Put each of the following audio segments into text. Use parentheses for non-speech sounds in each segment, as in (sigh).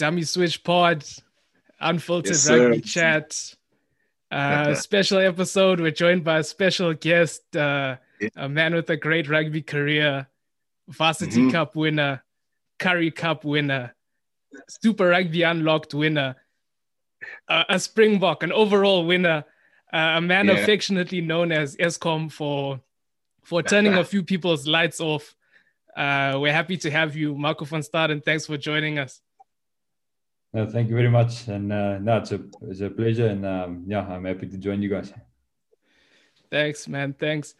Dummy Switch Pod, Unfiltered yes, Rugby Chat. Uh, special episode. We're joined by a special guest, uh, a man with a great rugby career, Varsity mm-hmm. Cup winner, Currie Cup winner, Super Rugby Unlocked winner, uh, a Springbok, an overall winner, uh, a man yeah. affectionately known as Eskom for for turning a (laughs) few people's lights off. Uh, we're happy to have you, Marco van Staden. Thanks for joining us. No, thank you very much, and uh, no, it's a it's a pleasure, and um, yeah, I'm happy to join you guys. Thanks, man. Thanks.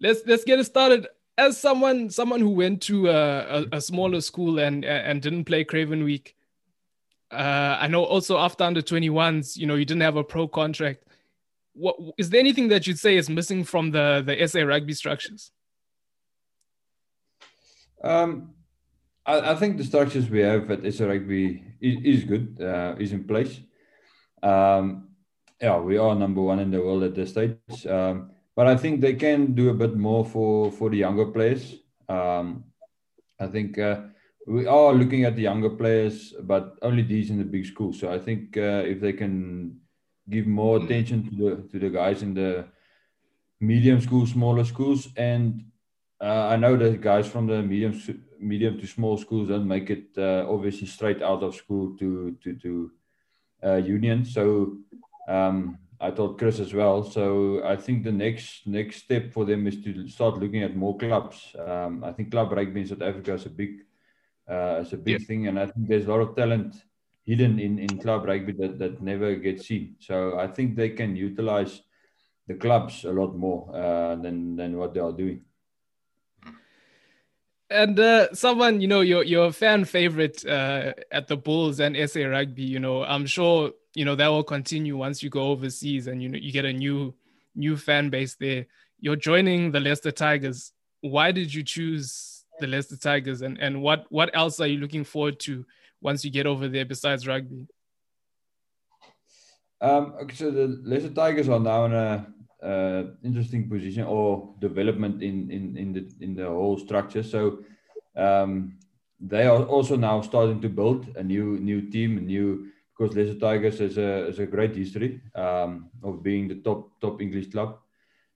Let's let's get it started. As someone someone who went to a, a, a smaller school and and didn't play Craven Week, uh, I know also after under 21s, you know, you didn't have a pro contract. What is there anything that you'd say is missing from the the SA rugby structures? Um, I, I, think the structures we have at SA Rugby is, is good, uh, is in place. Um, yeah, we are number one in the world at this stage. Um, but I think they can do a bit more for, for the younger players. Um, I think uh, we are looking at the younger players, but only these in the big schools. So I think uh, if they can give more attention to the to the guys in the medium schools, smaller schools, and uh, I know that guys from the medium medium to small schools don't make it uh, obviously straight out of school to to to uh, union. So um, I told Chris as well. So I think the next next step for them is to start looking at more clubs. Um, I think club rugby in South Africa is a big uh, is a big yeah. thing, and I think there's a lot of talent hidden in in club rugby that that never gets seen. So I think they can utilize the clubs a lot more uh, than than what they are doing and uh, someone you know your your fan favorite uh, at the Bulls and SA Rugby. You know, I'm sure you know that will continue once you go overseas and you know you get a new new fan base there. You're joining the Leicester Tigers. Why did you choose the Leicester Tigers, and and what what else are you looking forward to once you get over there besides rugby? Um, so the Leicester Tigers are now in a uh, interesting position or development in, in, in the in the whole structure. So um, they are also now starting to build a new new team, a new because Leicester Tigers has a has a great history um, of being the top top English club.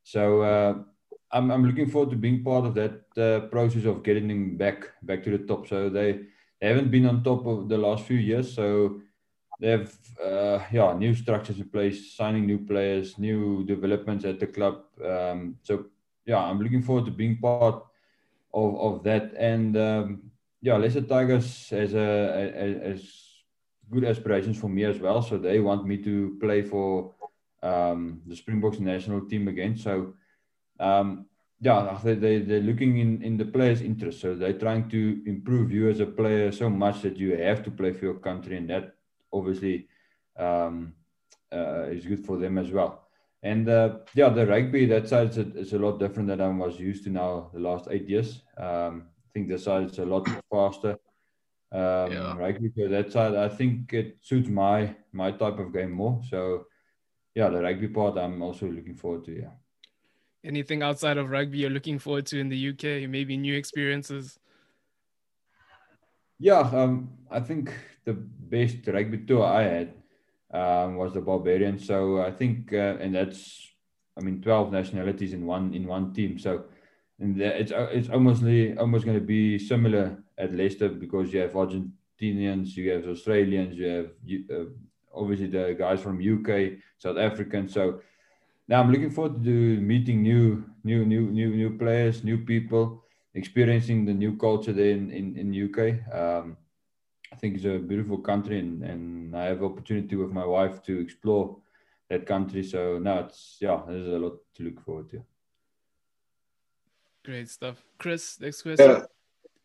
So uh, I'm I'm looking forward to being part of that uh, process of getting them back back to the top. So they, they haven't been on top of the last few years. So they have uh, yeah new structures in place, signing new players, new developments at the club. Um, so yeah, I'm looking forward to being part of, of that. And um, yeah, Leicester Tigers has a, has good aspirations for me as well. So they want me to play for um, the Springboks national team again. So um, yeah, they, they, they're looking in, in the players' interest. So they're trying to improve you as a player so much that you have to play for your country. And that obviously um, uh, is good for them as well. And uh, yeah, the rugby that side is a, is a, lot different than I was used to now the last eight years. Um, I think the side is a lot faster. Um, yeah. Rugby, so that side, I think it suits my my type of game more. So yeah, the rugby part, I'm also looking forward to. Yeah. Anything outside of rugby you're looking forward to in the UK? Maybe new experiences. Yeah, um, I think the best rugby tour I had um, was the Barbarian. So I think, uh, and that's, I mean, twelve nationalities in one in one team. So, and it's it's almost almost going to be similar at Leicester because you have Argentinians, you have Australians, you have uh, obviously the guys from UK, South African. So now I'm looking forward to meeting new new new new new players, new people experiencing the new culture there in in, in UK. Um, I think it's a beautiful country, and, and I have opportunity with my wife to explore that country. So now it's yeah, there's a lot to look forward to. Great stuff, Chris. Next question. Yeah.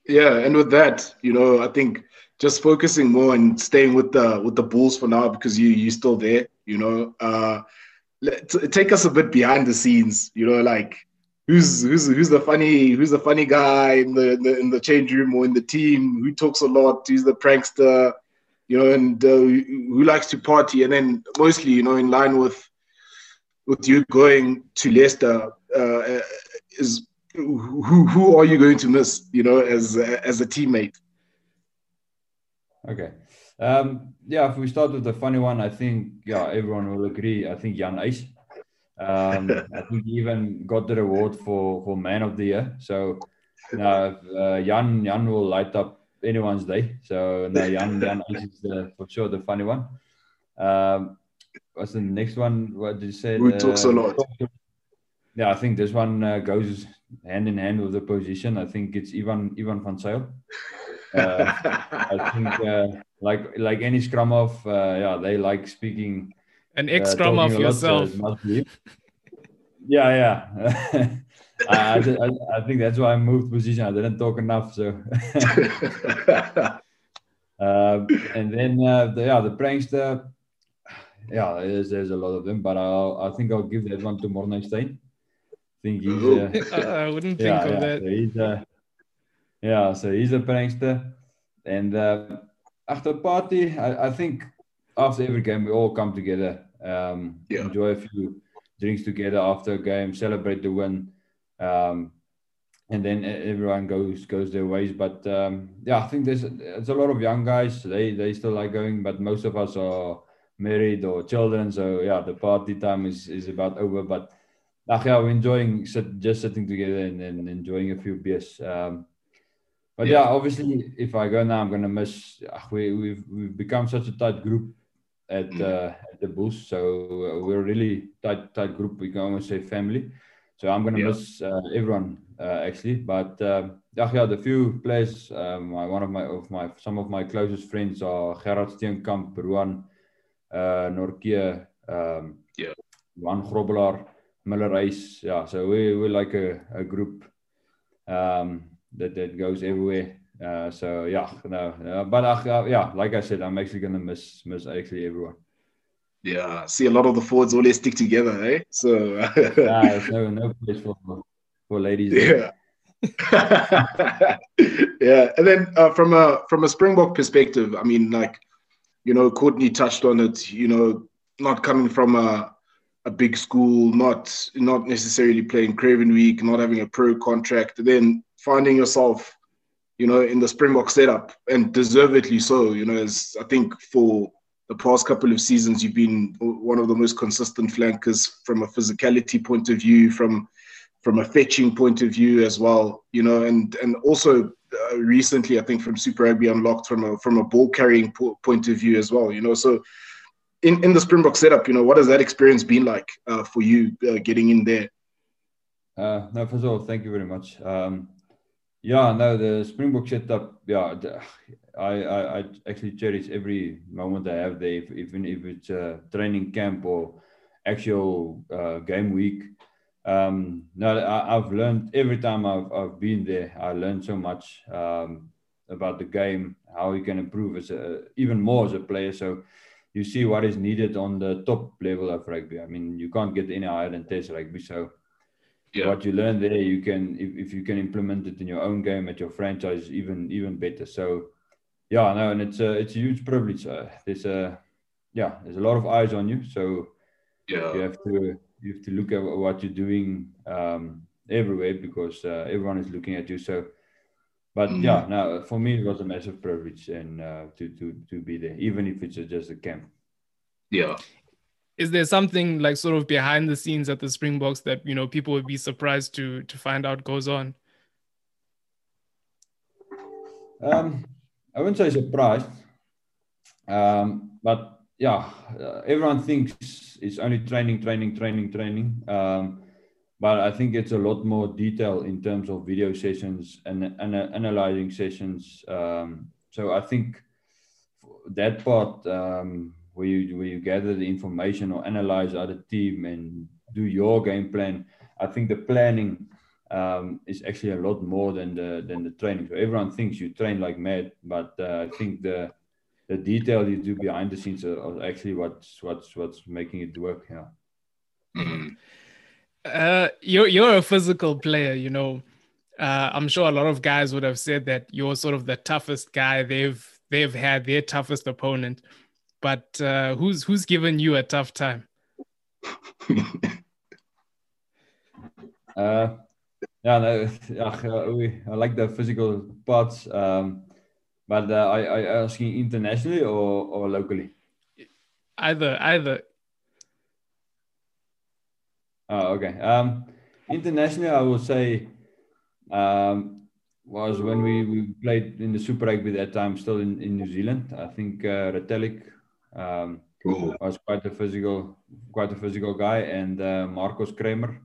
Yeah, and with that, you know, I think just focusing more and staying with the with the Bulls for now because you you're still there. You know, uh, let, take us a bit behind the scenes. You know, like who's who's who's the funny who's the funny guy in the, in the in the change room or in the team who talks a lot who's the prankster you know and uh, who likes to party and then mostly you know in line with with you going to Leicester uh, is who who are you going to miss you know as as a teammate Okay. Um, yeah, if we start with the funny one, I think yeah, everyone will agree. I think Jan Uys. Um, (laughs) I think he even got the reward for for man of the year. So now uh, Jan Jan will light up anyone's day. So no, Jan (laughs) Jan is the, for sure the funny one. Um, what's the next one? What did you say? Who talks a lot? Yeah, I think this one uh, goes hand in hand with the position. I think it's Ivan Ivan van Zyl. Uh, (laughs) I think uh, like like any scrum half, uh, yeah, they like speaking. An ex scrum half yourself. (laughs) yeah, yeah. (laughs) I, I, I, think that's why I moved position. I didn't talk enough, so. um, (laughs) and then uh, the, yeah, the prankster. Yeah, there's, there's a lot of them, but I'll, I think I'll give that one to Morné Steyn. I think he's. Uh, I wouldn't think yeah, of yeah, that. So he's, uh, yeah, so he's a prankster, and uh, after party, I, I think after every game we all come together, um, yeah. enjoy a few drinks together after a game, celebrate the win, um, and then everyone goes goes their ways. But um, yeah, I think there's there's a lot of young guys. They they still like going, but most of us are married or children. So yeah, the party time is is about over. But yeah, we're enjoying sit, just sitting together and, and enjoying a few beers. Um, but yeah. yeah. obviously, if I go now, I'm gonna miss. We we've we've become such a tight group at mm. uh, at the so uh, we're really tight tight group. We can almost say family. So I'm gonna yeah. miss uh, everyone uh, actually. But um, yeah, the few players, um, one of my of my some of my closest friends are Gerhard Steenekamp, Ruan, uh, Nortje, um, yeah, Johan Grobbelaar, Miller. Yeah, so we we're like a, a group. Um, that that goes everywhere. Uh, so yeah, no, uh, but uh, yeah, like I said, I'm actually gonna miss miss actually everyone. Yeah, see a lot of the forwards always stick together, eh? So yeah, (laughs) no no place for for ladies. Yeah. (laughs) yeah, and then uh, from a from a Springbok perspective, I mean, like you know, Courtney touched on it. You know, not coming from a a big school, not not necessarily playing Craven Week, not having a pro contract, then finding yourself, you know, in the Springbok setup, and deservedly so. You know, as I think for the past couple of seasons, you've been one of the most consistent flankers from a physicality point of view, from from a fetching point of view as well. You know, and and also uh, recently, I think from Super Rugby Unlocked from a from a ball carrying po- point of view as well. You know, so. In, in the Springbok setup, you know, what has that experience been like uh, for you uh, getting in there? Uh, no, first of all, thank you very much. Um, yeah, no, the Springbok setup. Yeah, I, I, I actually cherish every moment I have there, if, even if it's a training camp or actual uh, game week. Um, no, I, have learned every time I've, I've been there. I learned so much um, about the game, how you can improve as a, even more as a player. So you see what is needed on the top level of rugby. I mean, you can't get any higher than Test rugby. So yeah. what you learn there, you can if, if you can implement it in your own game at your franchise, even even better. So yeah, no, and it's a it's a huge privilege. Uh, there's a yeah, there's a lot of eyes on you, so yeah, you have to you have to look at what you're doing um, everywhere because uh, everyone is looking at you. So, but mm-hmm. yeah, now for me it was a massive privilege and uh, to to to be there, even if it's just a camp. Yeah, is there something like sort of behind the scenes at the Springboks that you know people would be surprised to to find out goes on? Um, I wouldn't say surprised, um, but yeah, uh, everyone thinks it's only training, training, training, training. Um, but I think it's a lot more detail in terms of video sessions and, and uh, analyzing sessions. Um, so I think that part um, where you where you gather the information or analyze other team and do your game plan. I think the planning um, is actually a lot more than the than the training. So everyone thinks you train like mad, but uh, I think the the detail you do behind the scenes are, actually what's what's what's making it work. Yeah. Mm-hmm. Uh, you're you're a physical player, you know. Uh, I'm sure a lot of guys would have said that you're sort of the toughest guy they've they've had, their toughest opponent but uh, who's who's given you a tough time? (laughs) uh, yeah, no, yeah, I like the physical parts. Um, But uh, I, I asking internationally or, or locally? Either, either. Oh, okay. Um, internationally, I would say um, was when we, we played in the Super Rugby that time, still in, in New Zealand. I think uh, um, was quite a physical, quite a physical guy, and uh, Marcos Kremer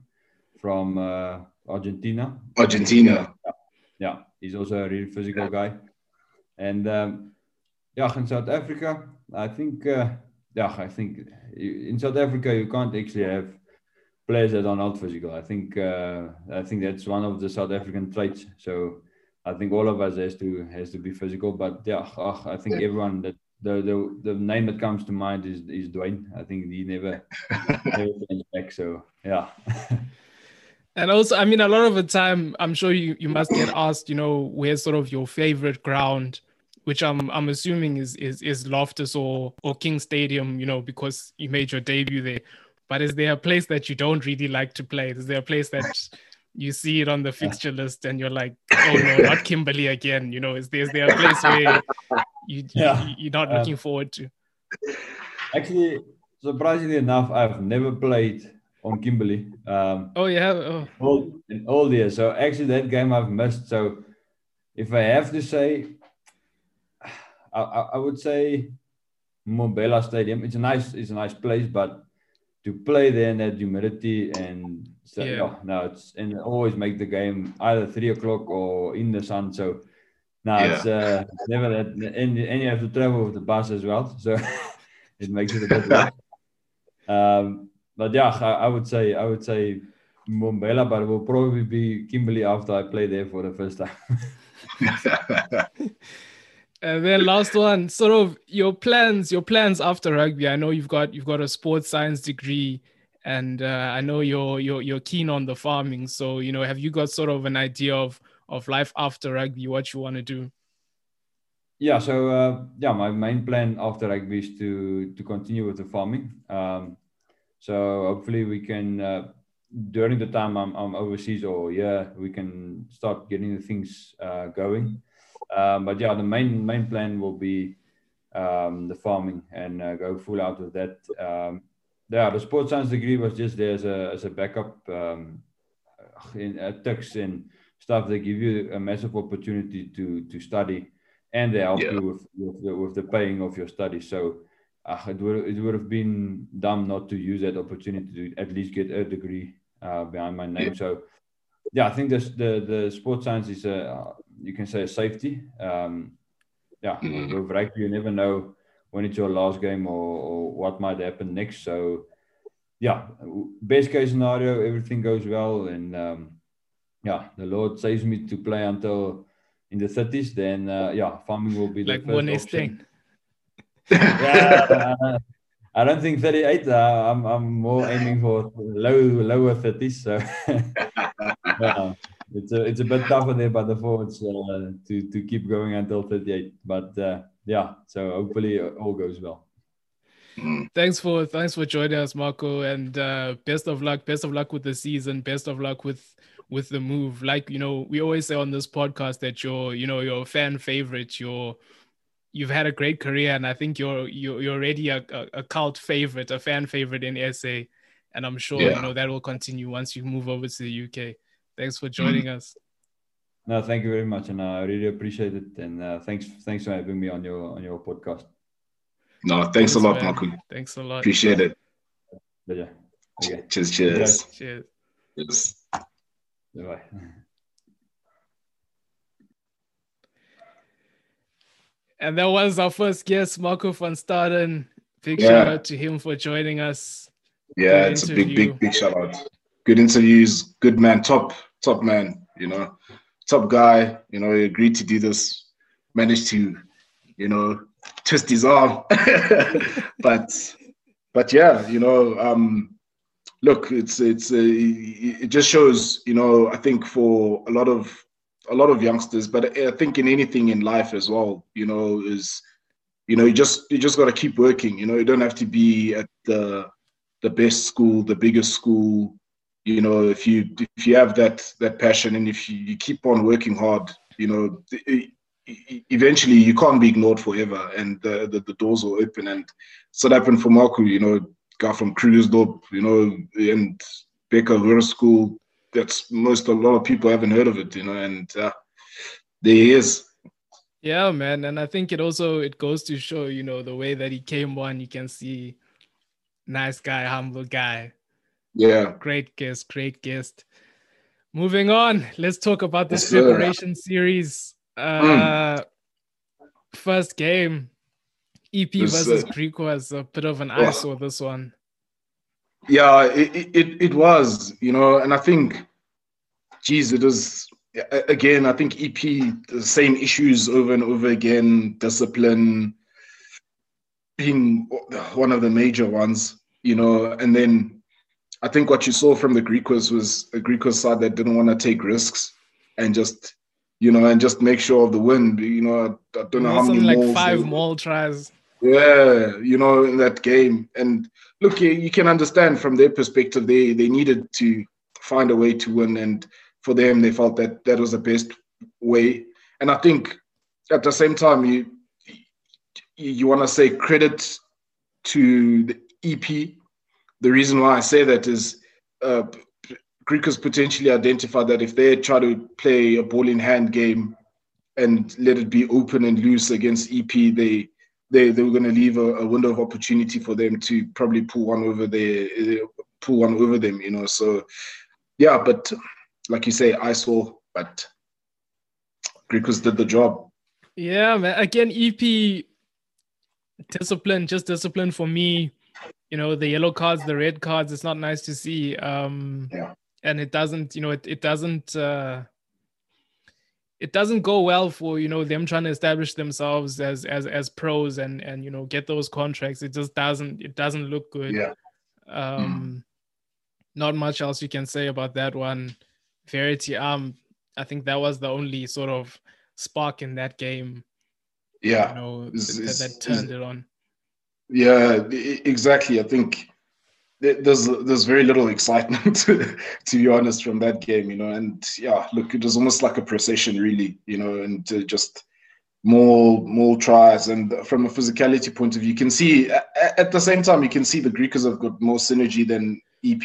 from uh, Argentina. Argentina. Yeah, yeah, he's also a really physical guy. And um, yeah, in South Africa, I think uh, yeah, I think in South Africa you can't actually have players that are not physical. I think uh, I think that's one of the South African traits. So I think all of us has to has to be physical. But yeah, I think everyone that the, the the name that comes to mind is is Dwayne. I think he never (laughs) never back. So yeah. (laughs) And also, I mean, a lot of the time, I'm sure you, you must get asked, you know, where's sort of your favorite ground, which I'm I'm assuming is is is Loftus or or King Stadium, you know, because you made your debut there. But is there a place that you don't really like to play? Is there a place that you see it on the fixture list and you're like, oh no, not Kimberley again? You know, is there is there a place where you, yeah. you you're not um, looking forward to? Actually, surprisingly enough, I've never played on Kimberley. Um, oh yeah, oh. all in all years. So actually, that game I've missed. So if I have to say, (sighs) I, I would say Mbombela Stadium. It's a nice, it's a nice place, but to play there in that humidity and so, yeah. Oh, no, it's and always make the game either three o'clock or in the sun. So no, yeah. it's uh, never that, and, and you have to travel with the bus as well, so it makes it a bit worse. Um, but yeah, I, I, would say I would say Mbombela, but it will probably be Kimberley after I play there for the first time. (laughs) (laughs) And then last one, sort of your plans, your plans after rugby. I know you've got you've got a sports science degree, and uh, I know you're you're you're keen on the farming. So you know, have you got sort of an idea of of life after rugby, what you want to do? Yeah, so uh, yeah, my main plan after rugby is to to continue with the farming. Um, so hopefully we can uh, during the time I'm, I'm overseas or yeah, we can start getting the things uh, going. Um, but yeah, the main main plan will be um, the farming and uh, go full out with that. Um, yeah, the sports science degree was just there as a as a backup um, in uh, Tuks and stuff. They give you a massive opportunity to to study, and they help yeah. you with with the, with the, paying of your studies. So. Uh, it would it would have been dumb not to use that opportunity to at least get a degree uh, behind my name. Yeah. So yeah, I think this, the the sports science is a you can say a safety. Um, yeah, mm-hmm. with rugby, you never know when it's your last game or, or, what might happen next. So, yeah, best case scenario, everything goes well, and um, yeah, the Lord saves me to play until in the thirties. Then, uh, yeah, farming will be the like first option. (laughs) yeah, uh, I don't think 38. Uh, I'm I'm more aiming for low lower 30s. So (laughs) yeah it's a it's a bit tougher there by the forwards uh, to to keep going until 38. But uh, yeah, so hopefully all goes well. Thanks for thanks for joining us, Marco, and uh, best of luck. Best of luck with the season. Best of luck with with the move. Like you know, we always say on this podcast that you're you know you're a fan favorite. You're you've had a great career, and I think you're you're, you're already a, a, a cult favorite, a fan favorite in SA, and I'm sure yeah. you know that will continue once you move over to the UK. Thanks for joining us. No, thank you very much, and I really appreciate it. And uh, thanks, thanks for having me on your on your podcast. No, thanks, thanks a lot, Malcolm. Thanks a lot. Appreciate it. Yeah. Okay. Cheers, cheers. Cheers. Cheers. Bye. And that was our first guest, Marco van Staden. Big yeah. shout out to him for joining us. Yeah, it's interview. a big, big, big shout out good interviews, good man, top, top man, you know, top guy, you know, he agreed to do this, managed to, you know, twist his arm. (laughs) but but yeah, you know, um look, it's it's uh, it just shows, you know, I think for a lot of a lot of youngsters, but I think in anything in life as well, you know, is you know, you just you just got to keep working. You know, you don't have to be at the the best school, the biggest school, you know if you if you have that that passion and if you, you keep on working hard you know eventually you can't be ignored forever, and the, the, the doors will open. And so that happened for Marco. You know, guy from Krugersdorp, you know, and Becker Rural School. That's most a lot of people haven't heard of it, you know, and uh, there he is. Yeah, man, and I think it also it goes to show, you know, the way that he came on. You can see, nice guy, humble guy. Yeah, great guest, great guest. Moving on, let's talk about this yes, preparation series. Uh, mm. First game, EP versus uh, Greek was a bit of an oh. eyesore. This one. Yeah, it, it it was, you know, and I think, geez, it was again. I think EP the same issues over and over again. Discipline being one of the major ones, you know, and then I think what you saw from the Griquas was a Griquas side that didn't want to take risks and just, you know, and just make sure of the win. You know, I, I don't know how many like five maul tries. Yeah, you know, in that game. And look, you, you can understand from their perspective, they they needed to find a way to win, and for them, they felt that that was the best way. And I think at the same time, you you, want to say credit to the EP the reason why I say that is uh, Griquas potentially identified that if they try to play a ball in hand game and let it be open and loose against EP, they they, they were going to leave a, a, window of opportunity for them to probably pull one over their pull one over them, you know. So yeah, but like you say, I saw, but Griquas did the job. Yeah, man. Again, EP discipline, just discipline for me you know the yellow cards the red cards it's not nice to see um yeah. and it doesn't you know it, it doesn't uh it doesn't go well for you know them trying to establish themselves as as as pros and and you know get those contracts. It just doesn't it doesn't look good. Yeah. Um mm. not much else you can say about that one. Verity um i think that was the only sort of spark in that game yeah. you know, that, that turned it on. Yeah, exactly. I think there's there's very little excitement to, (laughs) to be honest from that game, you know. And yeah, look, it was almost like a procession, really, you know, and uh, just more more tries. And from a physicality point of view, you can see at the same time you can see the Griquas have got more synergy than EP.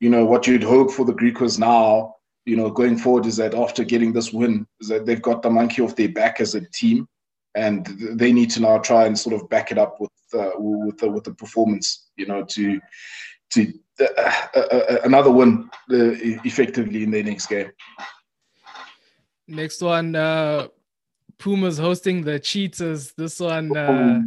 You know what you'd hope for the Griquas now, you know, going forward is that after getting this win, is that they've got the monkey off their back as a team and they need to now try and sort of back it up with uh, with the, with the performance, you know, to to uh, uh, uh another one uh, effectively in their next game. Next one, uh, Pumas hosting the Cheetahs. This one, uh,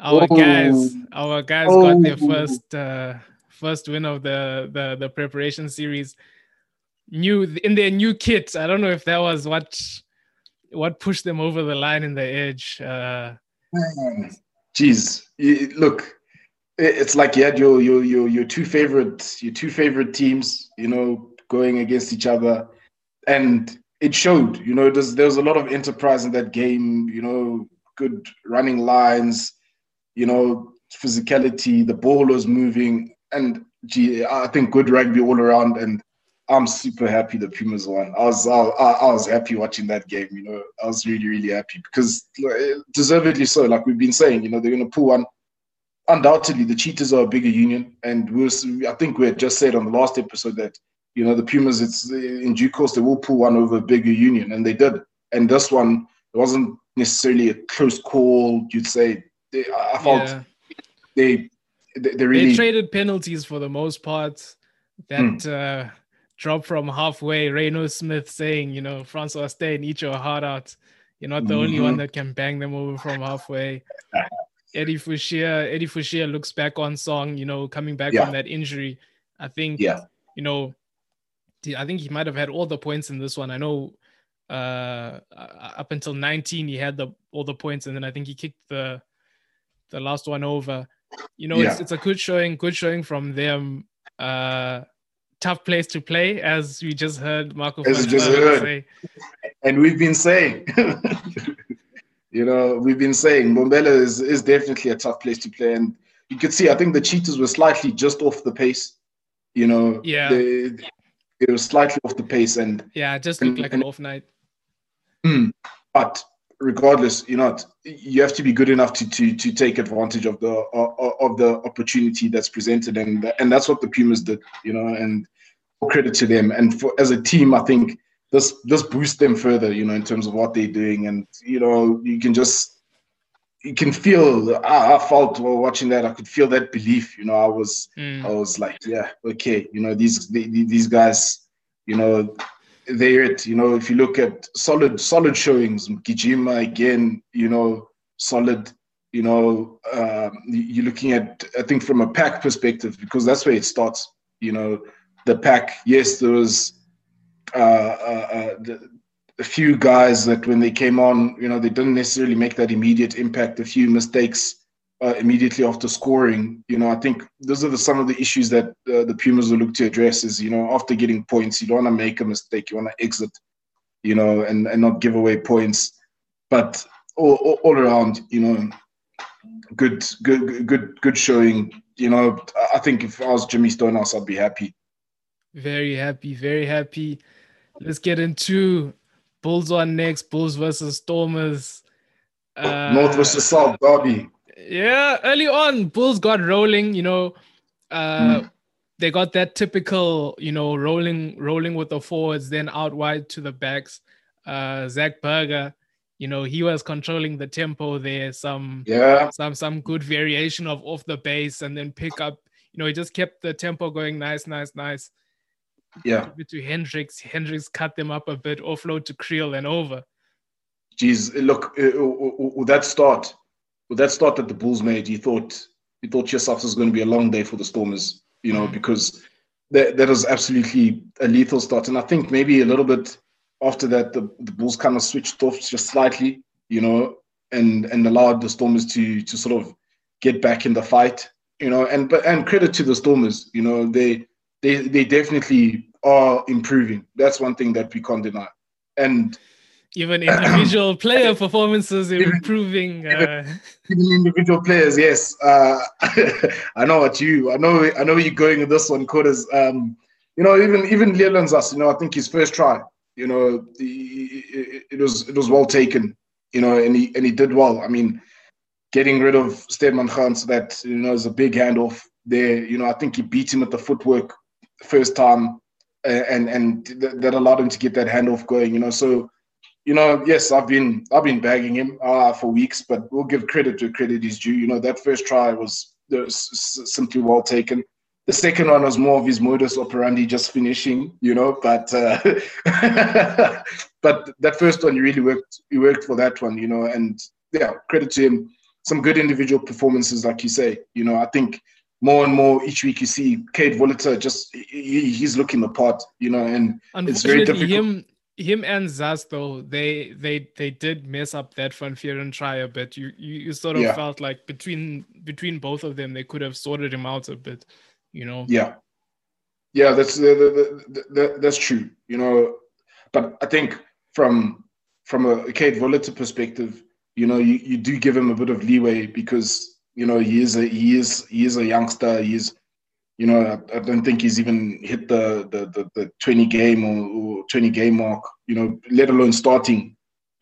our oh. guys, our guys oh. got their first uh, first win of the, the the preparation series. New in their new kit. I don't know if that was what what pushed them over the line in the edge? Uh, Jeez, look, it's like you had your your your your two favorite your two favorite teams, you know, going against each other, and it showed. You know, there's there was a lot of enterprise in that game. You know, good running lines, you know, physicality. The ball was moving, and gee, I think good rugby all around. And I'm super happy the Pumas won. I was I, I, was happy watching that game. You know, I was really really happy because deservedly so. Like we've been saying, you know, they're going to pull one. Undoubtedly, the Cheetahs are a bigger union, and we were, I think we had just said on the last episode that you know the Pumas, it's in due course they will pull one over a bigger union, and they did. And this one, it wasn't necessarily a close call. You'd say they, I felt yeah. they, they they really they traded penalties for the most part. That. Mm. Uh drop from halfway. Reno Smith saying, you know, Francois Steyn, eat your heart out. You're not the mm-hmm. only one mm-hmm. that can bang them over from halfway. Eddie Fouché, Eddie Fouché looks back on song, you know, coming back yeah. from that injury. I think, yeah. you know, I think he might have had all the points in this one. I know uh, up until 19 he had the all the points, and then I think he kicked the the last one over. You know, yeah. it's, it's a good showing, good showing from them. Uh, tough place to play, as we just heard Marco. As just heard. Say. And we've been saying, (laughs) you know, we've been saying Mbombela is, is definitely a tough place to play. And you could see, I think the Cheetahs were slightly just off the pace. You know, yeah, they, they were slightly off the pace. And yeah, it just looked and, like and, an off night. Mm, but regardless, you know, you have to be good enough to to to take advantage of the of the opportunity that's presented, and and that's what the Pumas did, you know, and credit to them. And for as a team, I think this this boosts them further, you know, in terms of what they're doing, and you know, you can just you can feel I, I, felt while watching that i could feel that belief you know i was mm. i was like yeah okay you know these these guys you know they're it you know if you look at solid solid showings Gijima again you know solid you know um, you're looking at i think from a pack perspective because that's where it starts you know the pack yes there was uh, uh, uh the, a few guys that when they came on, you know, they didn't necessarily make that immediate impact. A few mistakes uh, immediately after scoring. You know, I think those are the, some of the issues that uh, the Pumas will look to address. Is you know, after getting points, you don't want to make a mistake. You want to exit, you know, and and not give away points. But all, all, all around, you know, good, good, good, good showing. You know, I think if I was Jimmy Stonehouse, I'd be happy. Very happy, very happy. Let's get into Bulls on next. Bulls versus Stormers. Uh, North versus South derby. Yeah, early on, Bulls got rolling. You know, uh, mm. they got that typical, you know, rolling, rolling with the forwards, then out wide to the backs. Uh, Zak Burger, you know, he was controlling the tempo there. Some, yeah, some, some good variation of off the base, and then pick up. You know, he just kept the tempo going nice, nice, nice. Yeah. To Hendricks. Hendricks cut them up a bit, offload to Kriel and over. Geez, look, uh, uh, uh, that start, with that start that the Bulls made, you thought you thought yourself was going to be a long day for the Stormers, you know, because that that was absolutely a lethal start. And I think maybe a little bit after that, the, the Bulls kind of switched off just slightly, you know, and and allowed the Stormers to to sort of get back in the fight, you know. And but and credit to the Stormers, you know, they they they definitely are improving. That's one thing that we can't deny. And even individual (coughs) player performances are even, improving. Uh... Even, individual players, yes. Uh, (laughs) I know what you. I know. I know you're going with this one, quarters. Um, you know, even even Leolin Zas. You know, I think his first try. You know, the, it, it was it was well taken. You know, and he and he did well. I mean, getting rid of Stedman Gans so that you know is a big handoff there. You know, I think he beat him at the footwork first time, and and that allowed him to get that handoff going. You know, so you know, yes, I've been I've been bagging him uh, for weeks, but we'll give credit to credit is due. You know, that first try was, was simply well taken. The second one was more of his modus operandi, just finishing. You know, but uh, (laughs) but that first one, he really worked. He worked for that one. You know, and yeah, credit to him. Some good individual performances, like you say. You know, I think more and more each week you see Kade Wolhuter just he, he's looking the part, you know, and it's very difficult. Him, him and Zas though they they they did mess up that Van Vuuren try a bit. You you, you sort of yeah. felt like between between both of them they could have sorted him out a bit, you know. Yeah, yeah, that's uh, that's true, you know. But I think from from a Kade Wolhuter perspective, you know, you, you do give him a bit of leeway because you know, he is a he is he is a youngster. He's you know, I, I don't think he's even hit the the, the, the 20 game or, or 20 game mark, you know, let alone starting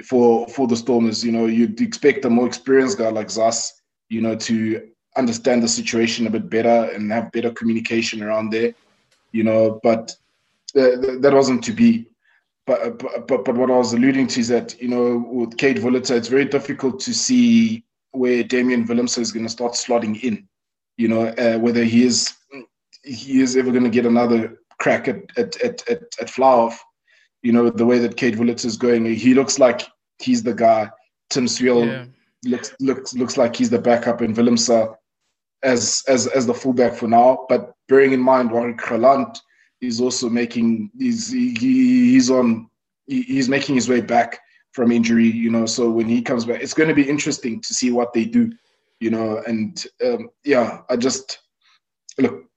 for for the Stormers. You know, you'd expect a more experienced guy like Zas, you know, to understand the situation a bit better and have better communication around there, you know, but uh, that wasn't to be. But, but, but what I was alluding to is that, you know, with Kade Wolhuter, it's very difficult to see where Damian Willemse is going to start slotting in. You know, uh, whether he is he is ever going to get another crack at at at at, at fly You know, the way that Kade Wolhuter is going, he looks like he's the guy. Tim Swiel yeah. looks looks looks like he's the backup in Willemse as as as the fullback for now. But bearing in mind, Warwick Gelant is also making he's he, he's on he's making his way back from injury, you know. So when he comes back, it's going to be interesting to see what they do, you know. And um, yeah, I just look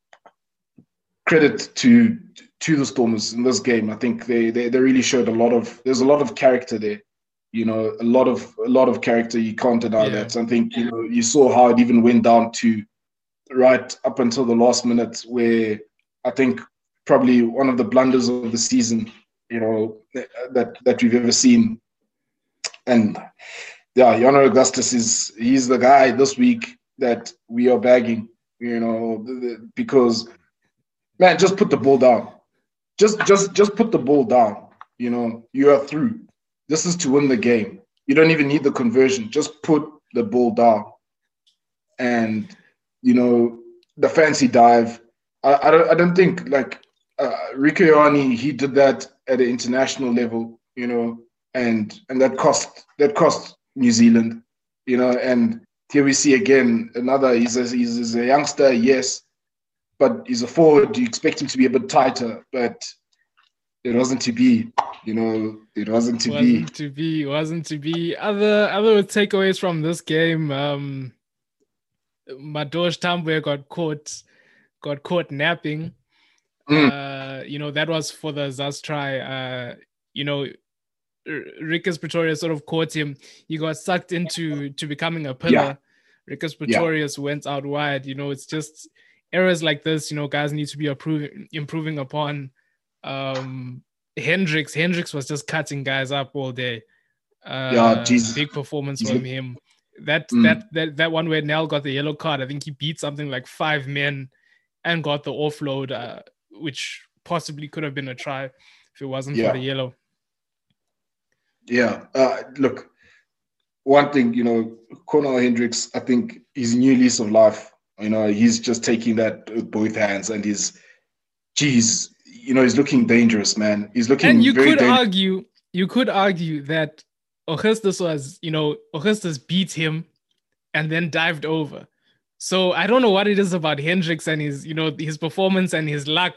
credit to to the Stormers in this game. I think they, they they really showed a lot of there's a lot of character there, you know, a lot of a lot of character. You can't deny yeah. that. I think you know you saw how it even went down to right up until the last minute where I think probably one of the blunders of the season, you know, that that we've ever seen and yeah, Jano Augustus is he's the guy this week that we are bagging, you know, because man, just put the ball down. Just just just put the ball down. You know, you are through. This is to win the game. You don't even need the conversion. Just put the ball down. And you know, the fancy dive. I, I don't I don't think like uh, Rieko he did that at an international level, you know, and and that cost that cost New Zealand, you know, and here we see again another. He's a, he's a youngster, yes, but he's a forward. You expect him to be a bit tighter, but it wasn't to be. You know, it wasn't to wasn't be. To be wasn't to be. Other other takeaways from this game. Um, Madosh Tambwe got caught got caught napping. Mm. Uh, you know that was for the Zas try. Uh, you know Rikus Pretorius sort of caught him. He got sucked into to becoming a pillar. Yeah. Rikus Pretorius yeah. went out wide. You know, it's just errors like this. You know, guys need to be improving improving upon. Um, Hendricks Hendricks was just cutting guys up all day. Uh, yeah, Jesus. big performance from him. That mm. that that that one where Nell got the yellow card. I think he beat something like five men and got the offload, uh, which possibly could have been a try if it wasn't yeah. for the yellow. Yeah. Uh, look, one thing, you know, Cornal Hendricks, I think his new lease of life, you know, he's just taking that with both hands and he's, geez, you know, he's looking dangerous, man. He's looking And you could dangerous. argue, you could argue that Augustus was, you know, Augustus beat him and then dived over. So I don't know what it is about Hendricks and his, you know, his performance and his luck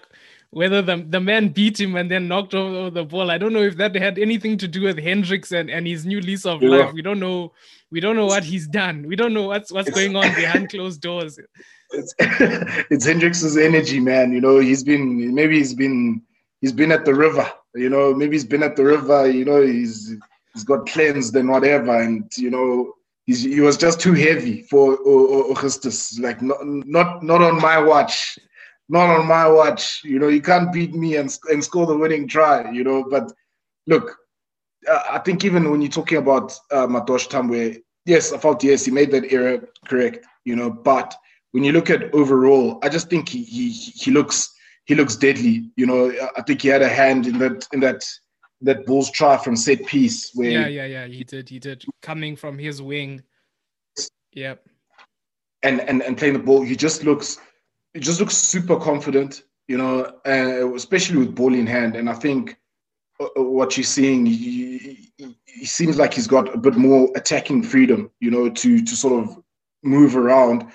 whether the, the man beat him and then knocked over the ball. I don't know if that had anything to do with Hendricks and, and his new lease of yeah. life. We don't know. We don't know what he's done. We don't know what's what's it's, going on behind (laughs) closed doors. It's, (laughs) it's Hendricks's energy, man. You know, he's been maybe he's been he's been at the river. You know, maybe he's been at the river. You know, he's he's got cleansed and whatever, and you know. He's, he was just too heavy for Augustus. Like not, not not on my watch not on my watch. You know, you can't beat me and, and score the winning try, you know. But look, uh, I think even when you're talking about uh, Madosh Tambwe, yes, I felt yes, he made that error correct, you know. But when you look at overall, I just think he he he looks he looks deadly. You know, I think he had a hand in that in that that Bulls try from set piece where yeah yeah yeah he did he did coming from his wing. Yep. And and and playing the ball, he just looks he just looks super confident, you know, uh, especially with ball in hand. And I think uh, uh, what you're seeing, he, he, seems like he's got a bit more attacking freedom, you know, to to sort of move around.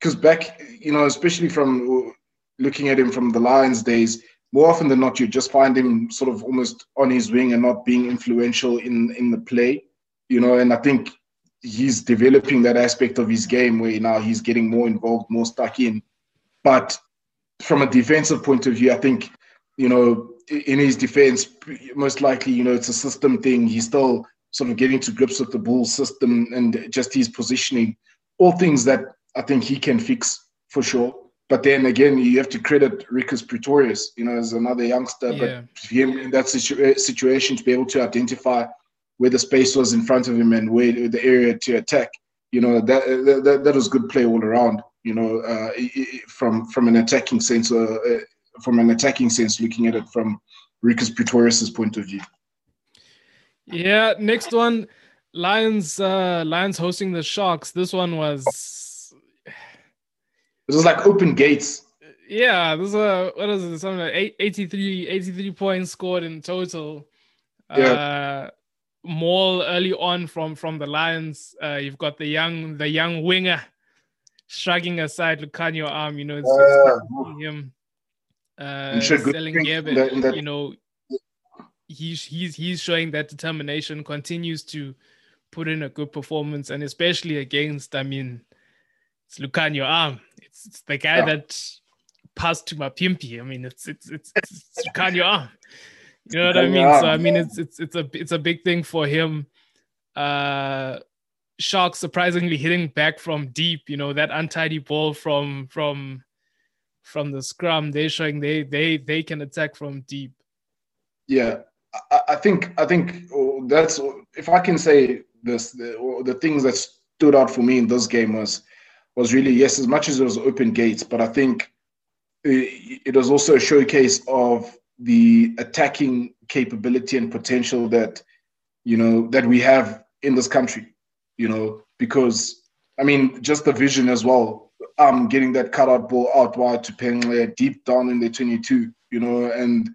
Because back, you know, especially from looking at him from the Lions days, more often than not, you just find him sort of almost on his wing and not being influential in in the play, you know. And I think he's developing that aspect of his game where now he's getting more involved, more stuck in but from a defensive point of view, I think, you know, in his defense, most likely, you know, it's a system thing. He's still sort of getting to grips with the ball system and just his positioning, all things that I think he can fix for sure. But then again, you have to credit Rikus Pretorius, you know, as another youngster. Yeah. But him in that situ- situation to be able to identify where the space was in front of him and where the area to attack, you know, that that, that was good play all around you know, uh, from from an attacking sense, uh, uh, from an attacking sense, looking at it from Rikus Pretorius's point of view. Yeah, next one, Lions. Uh, Lions hosting the Sharks. This one was. It was like open gates. Yeah, this is a what is it? Something like 83, 83 points scored in total. Yeah. Uh, Maul early on from from the Lions. Uh, you've got the young the young winger shrugging aside Lukhanyo Am, you know, it's, uh, him uh, selling that... you know, he's he's he's showing that determination, continues to put in a good performance, and especially against, I mean, it's Lukhanyo Am. It's, it's the guy yeah. that passed to Mapimpi. I mean, it's it's it's, it's Lukhanyo Am. You know what I mean? So I mean, it's it's it's a it's a big thing for him. Uh, Sharks surprisingly hitting back from deep. You know that untidy ball from from from the scrum. They're showing they they they can attack from deep. Yeah, I, I think I think oh, that's if I can say this, the, oh, the things that stood out for me in this game was was really yes, as much as it was open gates, but I think it, it was also a showcase of the attacking capability and potential that you know that we have in this country. You know, because I mean, just the vision as well. Um, getting that cutout ball out wide to Pengele deep down in the 22, you know, and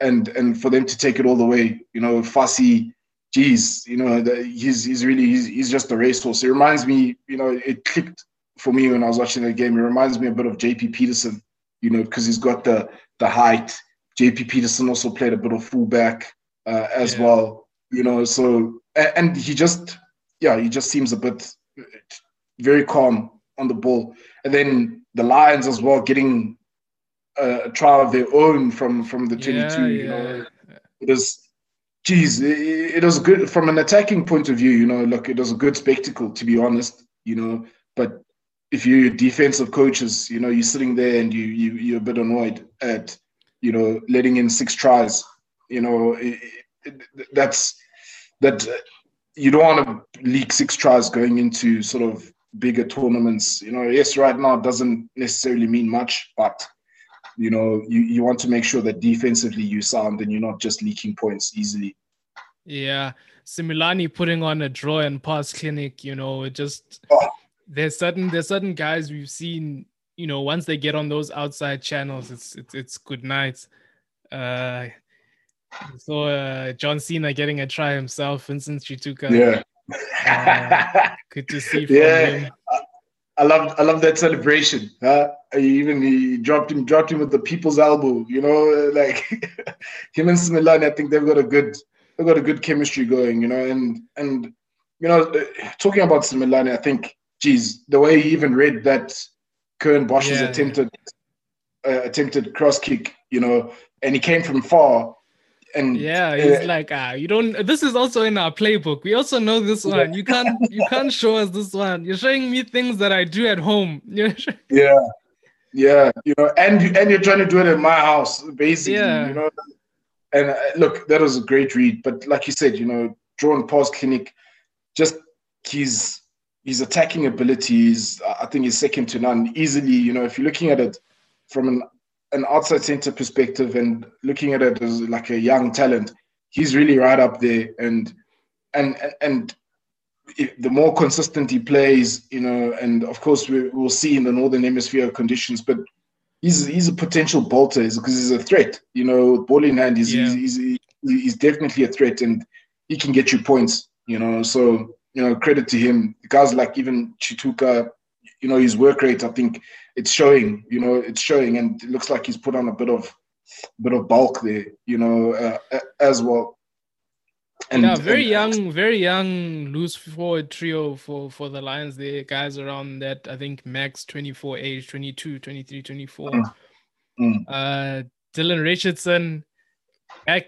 and and for them to take it all the way, you know, Fassi, geez, you know, the, he's he's really he's, he's just a racehorse. It reminds me, you know, it clicked for me when I was watching the game. It reminds me a bit of JP Pietersen, you know, because he's got the the height. JP Pietersen also played a bit of fullback uh, as yeah. well, you know. So and he just, yeah, he just seems a bit very calm on the ball. And then the Lions as well getting a trial of their own from from the 22. Yeah, you know, it was, geez, it, it was good from an attacking point of view. You know, look, it was a good spectacle to be honest. You know, but if you're defensive coaches, you know, you're sitting there and you you you're a bit annoyed at you know letting in six tries. You know, it, it, that's that you don't want to leak six tries going into sort of bigger tournaments. You know, yes, right now it doesn't necessarily mean much, but you know, you, you want to make sure that defensively you sound and you're not just leaking points easily. Yeah. Simelane putting on a draw and pass clinic, you know, it just oh. there's certain there's certain guys we've seen, you know, once they get on those outside channels, it's it's it's good nights. Uh so uh John Cena getting a try himself, Vincent Tshituka. Yeah. Uh, good to see from yeah. him. I love I love that celebration. Huh? He even he dropped him dropped him with the people's elbow. You know, (laughs) like him and Simelane. I think they've got a good they've got a good chemistry going. You know, and and you know, talking about Simelane, I think, geez, the way he even read that Curwin Bosch's yeah, attempted. Uh, attempted cross kick. You know, and he came from far and yeah he's uh, like ah you don't this is also in our playbook. We also know this one. You can't you can't show us this one. You're showing me things that i do at home. (laughs) Yeah. Yeah you know and and you're trying to do it in my house basically yeah. you know? And uh, look that was a great read but like you said you know drawn pause clinic just his his attacking abilities. I think is second to none easily you know? If you're looking at it from an an outside center perspective and looking at it as like a young talent, he's really right up there. And and and the more consistent he plays, you know, and of course we will see in the northern hemisphere conditions, but he's he's a potential bolter because he's a threat. You know, ball in hand, he's, yeah. he's, he's he's definitely a threat, and he can get you points. You know, so you know, credit to him. Guys like even Tshituka, you know, his work rate, I think it's showing. You know, it's showing, and it looks like he's put on a bit of bit of bulk there. You know, uh, as well. And, yeah, very and, young, very young loose forward trio for for the Lions. The guys around that I think max 24 age, 22, 23, 24. Mm, mm. Uh, Dylan Richardson back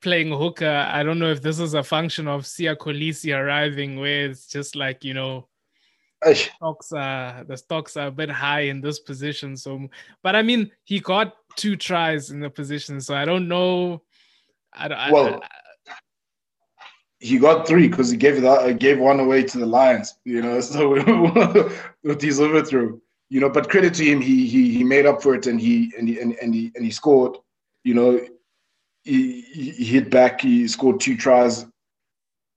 playing hooker. I don't know if this is a function of Siya Kolisi arriving, where it's just like you know stocks are the stocks are a bit high in this position. So, but I mean, he got two tries in the position, so I don't know. I, I, well, I, he got three because he gave that gave one away to the Lions. You know, (laughs) so (laughs) with his overthrow, you know. But credit to him, he he he made up for it and he and he and, and he and he scored. You know, he, he hit back. He scored two tries.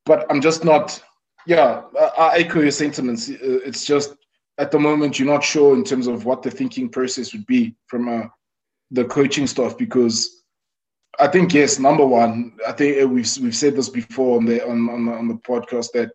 But I'm just not yeah, I echo your sentiments. Uh, it's just at the moment you're not sure in terms of what the thinking process would be from uh, the coaching staff because I think yes, number one, I think uh, we've we've said this before on the on on the, on the podcast that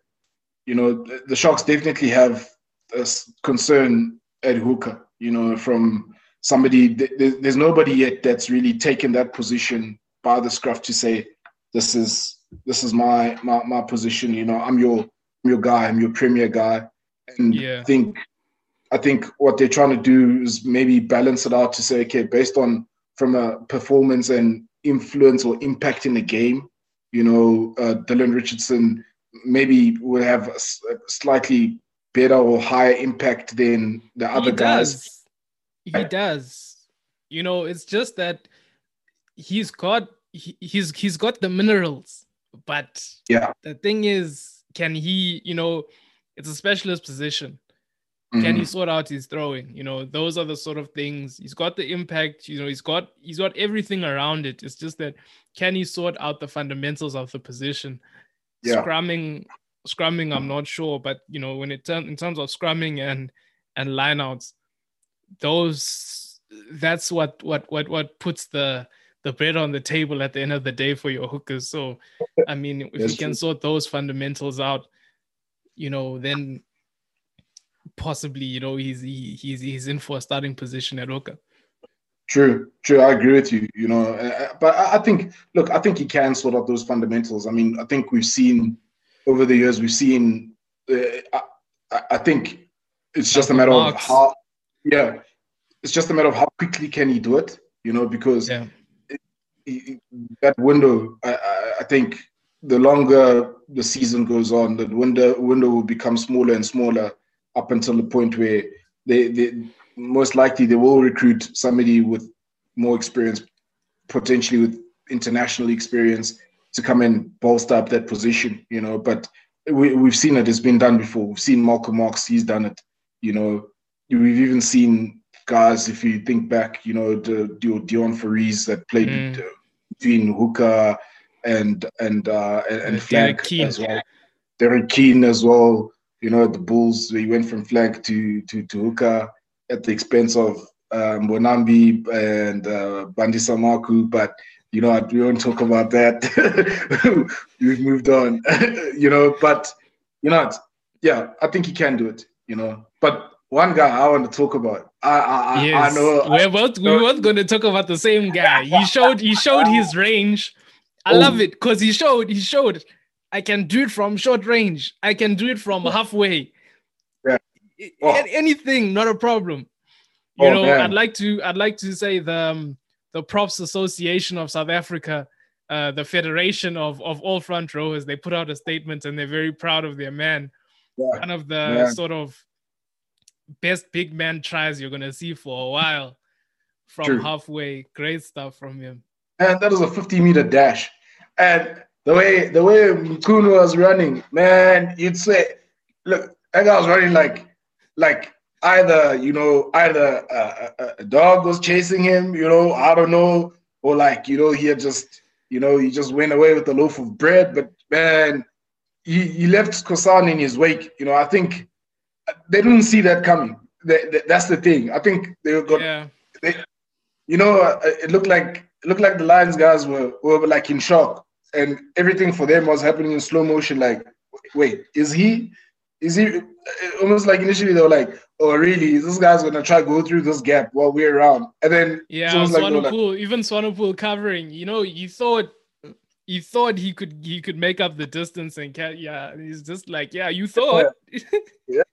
you know the, the Sharks definitely have a concern at hooker. You know, from somebody there's nobody yet that's really taken that position by the scruff to say this is this is my my, my position. You know, I'm your your guy, I'm your premier guy. And yeah. I think I think what they're trying to do is maybe balance it out to say, okay, based on from a performance and influence or impact in the game, you know, uh, Dylan Richardson maybe will have a, a, slightly better or higher impact than the other he guys. Does. He does. You know, it's just that he's got he, he's he's got the minerals But yeah, the thing is, can he? You know, it's a specialist position. Mm-hmm. Can he mm-hmm. sort out his throwing? You know, those are the sort of things. He's got the impact. You know, he's got he's got everything around it. It's just that can he sort out the fundamentals of the position? Yeah. Scrumming, scrumming, I'm not sure, but you know, when it turns in terms of scrumming and and lineouts, those that's what what what what puts the the bread on the table at the end of the day for your hookers. So, I mean, if you can true. sort those fundamentals out, you know, then possibly, you know, he's he, he's he's in for a starting position at hooker. True, true. I agree with you. You know, uh, uh, but I think, look, I think he can sort out those fundamentals. I mean, I think we've seen over the years, we've seen. Uh, I, I, think it's just a matter of how. Yeah, it's just a matter of how quickly can he do it. You know, because yeah that window, I, I, think the longer the season goes on, the window window will become smaller and smaller up until the point where they, they most likely they will recruit somebody with more experience, potentially with international experience, to come and bolster up that position. You know, but we, we've seen it; it's been done before. We've seen Malcolm Marx; he's done it. You know, we've even seen guys, if you think back, you know, the, the Deon Fourie that played mm. between hooker and and uh, and, and flank as well. Derek Keane as well. You know, the Bulls, he went from flank to to to hooker at the expense of um, Mbonambi and uh, Bandise Maku, but you know, we won't talk about that. (laughs) We've moved on, (laughs) you know, but you know, yeah, I think he can do it, you know. But one guy I want to talk about. I I, yes. I know we're both we were going to talk about the same guy. He showed he showed his range. I oh. love it because he showed he showed I can do it from short range. I can do it from halfway. Yeah. Oh. Anything, not a problem. You oh, know, man. I'd like to I'd like to say the um, the Props Association of South Africa, uh, the federation of of all front rowers, they put out a statement and they're very proud of their man. Yeah. One of the yeah. sort of best big man tries you're gonna see for a while from True. halfway. Great stuff from him. And that was a 50 meter dash. And the way the way Mchunu was running, man, you'd say, look, that guy was running like like either you know either a, a dog was chasing him, you know, I don't know, or like you know he had just you know he just went away with a loaf of bread. But man, he, he left Khosan in his wake. You know, I think they didn't see that coming. They, they, that's the thing. I think they got. Yeah. They, you know, uh, it looked like it looked like the Lions guys were were like in shock, and everything for them was happening in slow motion. Like, wait, is he? Is he? Uh, almost like initially they were like, "Oh, really? This guy's gonna try go through this gap while we're around?" And then yeah, Swanepoel, like, even Swanepoel covering. You know, you thought you thought he could he could make up the distance and can yeah he's just like yeah you thought yeah. (laughs) yeah.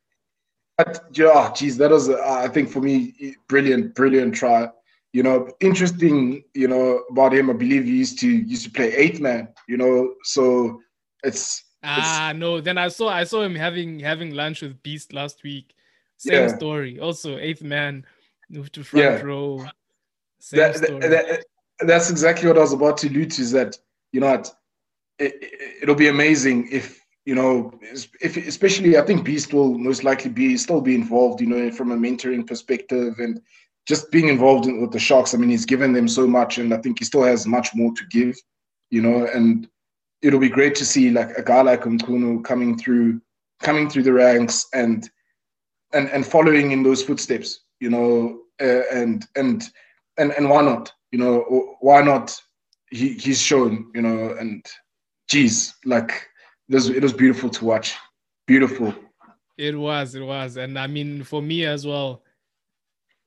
Oh, geez, that was, uh, I think for me, brilliant, brilliant try. You know, interesting, you know, about him. I believe he used to used to play eighth man. You know, so it's ah no. Then I saw I saw him having having lunch with Beast last week. Same yeah. story. Also eighth man, moved to front yeah. row. Same that, story. That, that's exactly what I was about to allude to. Is that you know, it, it, it'll be amazing if you know, if especially I think Beast will most likely be still be involved, you know, from a mentoring perspective and just being involved in, with the Sharks. I mean, he's given them so much, and I think he still has much more to give, you know. And it'll be great to see like a guy like Mchunu coming through, coming through the ranks and and and following in those footsteps, you know. Uh, and and and and why not? You know, why not? He he's shown, you know, and geez, like it was it was beautiful to watch. Beautiful. It was, it was, and I mean for me as well.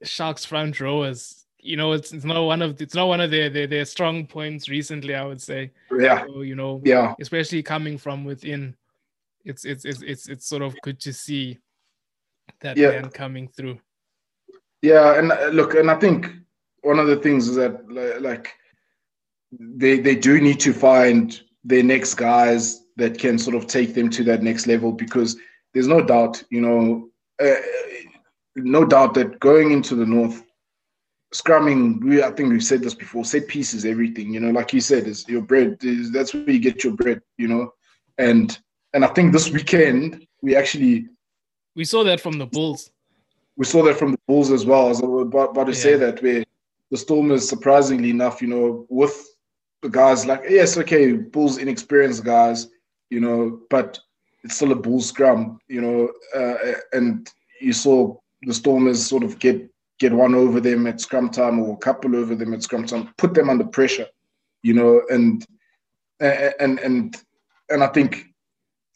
Sharks front rowers, you know, it's, it's not one of it's not one of their, their their strong points recently. I would say. Yeah. So, you know. Yeah. Especially coming from within, it's it's it's it's it's sort of good to see that yeah. man coming through. Yeah, and uh, look, and I think one of the things is that like they they do need to find their next guys that can sort of take them to that next level because there's no doubt, you know, uh, no doubt that going into the north, scrumming, we I think we've said this before. Set pieces, everything. You know, like you said, is your bread. Is, that's where you get your bread. You know, and and I think this weekend we actually we saw that from the Bulls. We saw that from the Bulls as well. I was about, about to yeah. say that where the Stormers, surprisingly enough, you know, with the guys like yes, okay, Bulls inexperienced guys, you know, but it's still a bull scrum, you know, uh, and you saw the Stormers sort of get get one over them at scrum time or a couple over them at scrum time, put them under pressure, you know, and and and and I think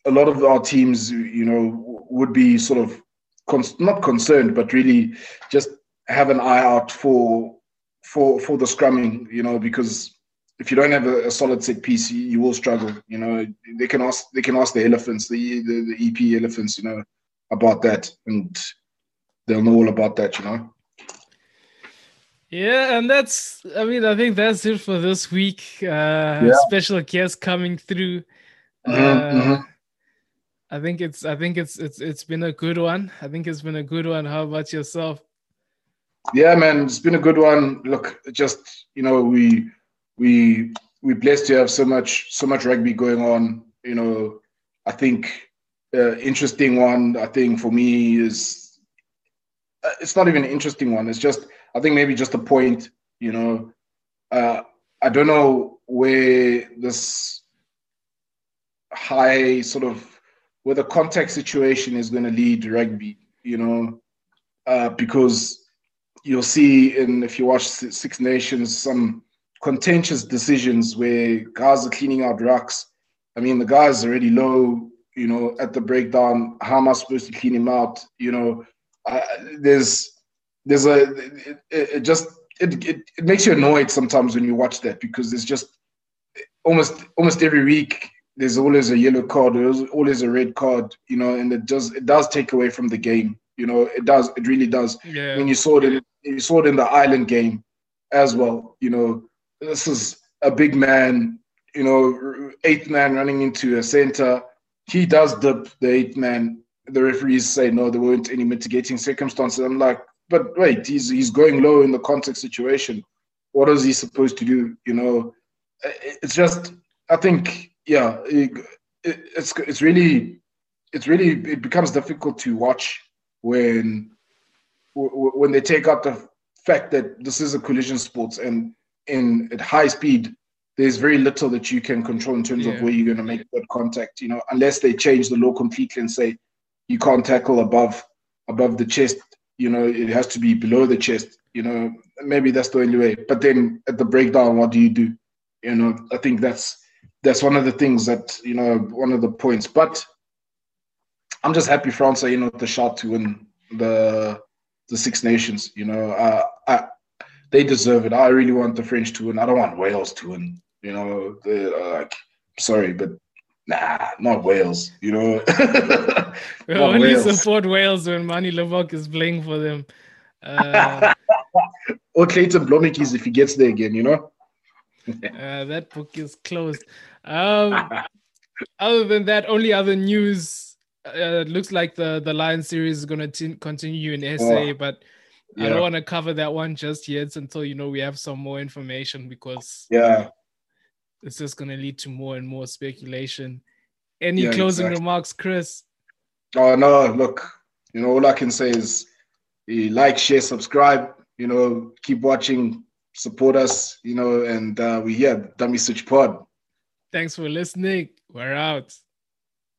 a lot of our teams, you know, would be sort of not concerned, but really just have an eye out for for for the scrumming, you know, because if you don't have a, a, solid set piece, you, you, will struggle. You know, they can ask they can ask the elephants, the, the the EP elephants, you know, about that, and they'll know all about that. You know. Yeah, and that's I mean I think that's it for this week. Uh, yeah. Special guest coming through. Mm-hmm, uh, mm-hmm. I think it's I think it's it's it's been a good one. I think it's been a good one. How about yourself? Yeah, man, it's been a good one. Look, just you know we we we're blessed to have so much so much rugby going on. You know, I think uh, interesting one. I think for me is uh, it's not even an interesting one. It's just I think maybe just a point. You know, uh, I don't know where this high sort of where the contact situation is going to lead rugby. You know, uh, because you'll see in if you watch Six Nations some contentious decisions where guys are cleaning out rucks. I mean, the guy's already low, you know, at the breakdown. How am I supposed to clean him out? You know, uh, there's there's a it, it just it, it, it makes you annoyed sometimes when you watch that because there's just almost almost every week there's always a yellow card, there's always a red card, you know, and it does it does take away from the game. You know, it does, it really does. Yeah. When you saw it, you saw it in the island game as well. You know, this is a big man, you know, eighth man running into a center. He does dip the eighth man. The referees say no, there weren't any mitigating circumstances. I'm like, but wait, he's he's going low in the context situation. What is he supposed to do? You know, it's just I think yeah, it, it's it's really it's really it becomes difficult to watch when when they take out the fact that this is a collision sport and in at high speed, there's very little that you can control in terms yeah. of where you're going to make that contact. You know, unless they change the law completely and say you can't tackle above above the chest. You know, it has to be below the chest. You know, maybe that's the only way. But then at the breakdown, what do you do? You know, I think that's that's one of the things that you know one of the points. But I'm just happy France are you know the shot to win the the Six Nations. You know, uh, I they deserve it. I really want the French to win. I don't want Wales to win. You know, uh, like sorry, but nah, not Wales. You know, (laughs) we only Wales. support Wales when Manie Libbok is playing for them. Uh, (laughs) or Clayton Blommetjies if he gets there again. You know. (laughs) uh, that book is closed. Um, other than that, only other news. Uh, looks like the the Lion series is going to continue in SA, oh. but yeah. I don't want to cover that one just yet until you know we have some more information because yeah, it's just going to lead to more and more speculation. Any yeah, closing exactly. remarks, Chris? Oh no, look, you know all I can say is like, share, subscribe. You know, keep watching, support us. You know, and uh, we here, Dummy Switch Pod. Thanks for listening. We're out.